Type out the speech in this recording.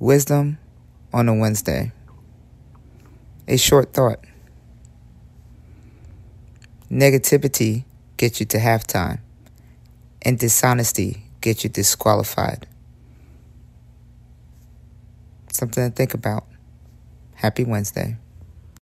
Wisdom on a Wednesday. A short thought. Negativity gets you to halftime, and dishonesty gets you disqualified. Something to think about. Happy Wednesday.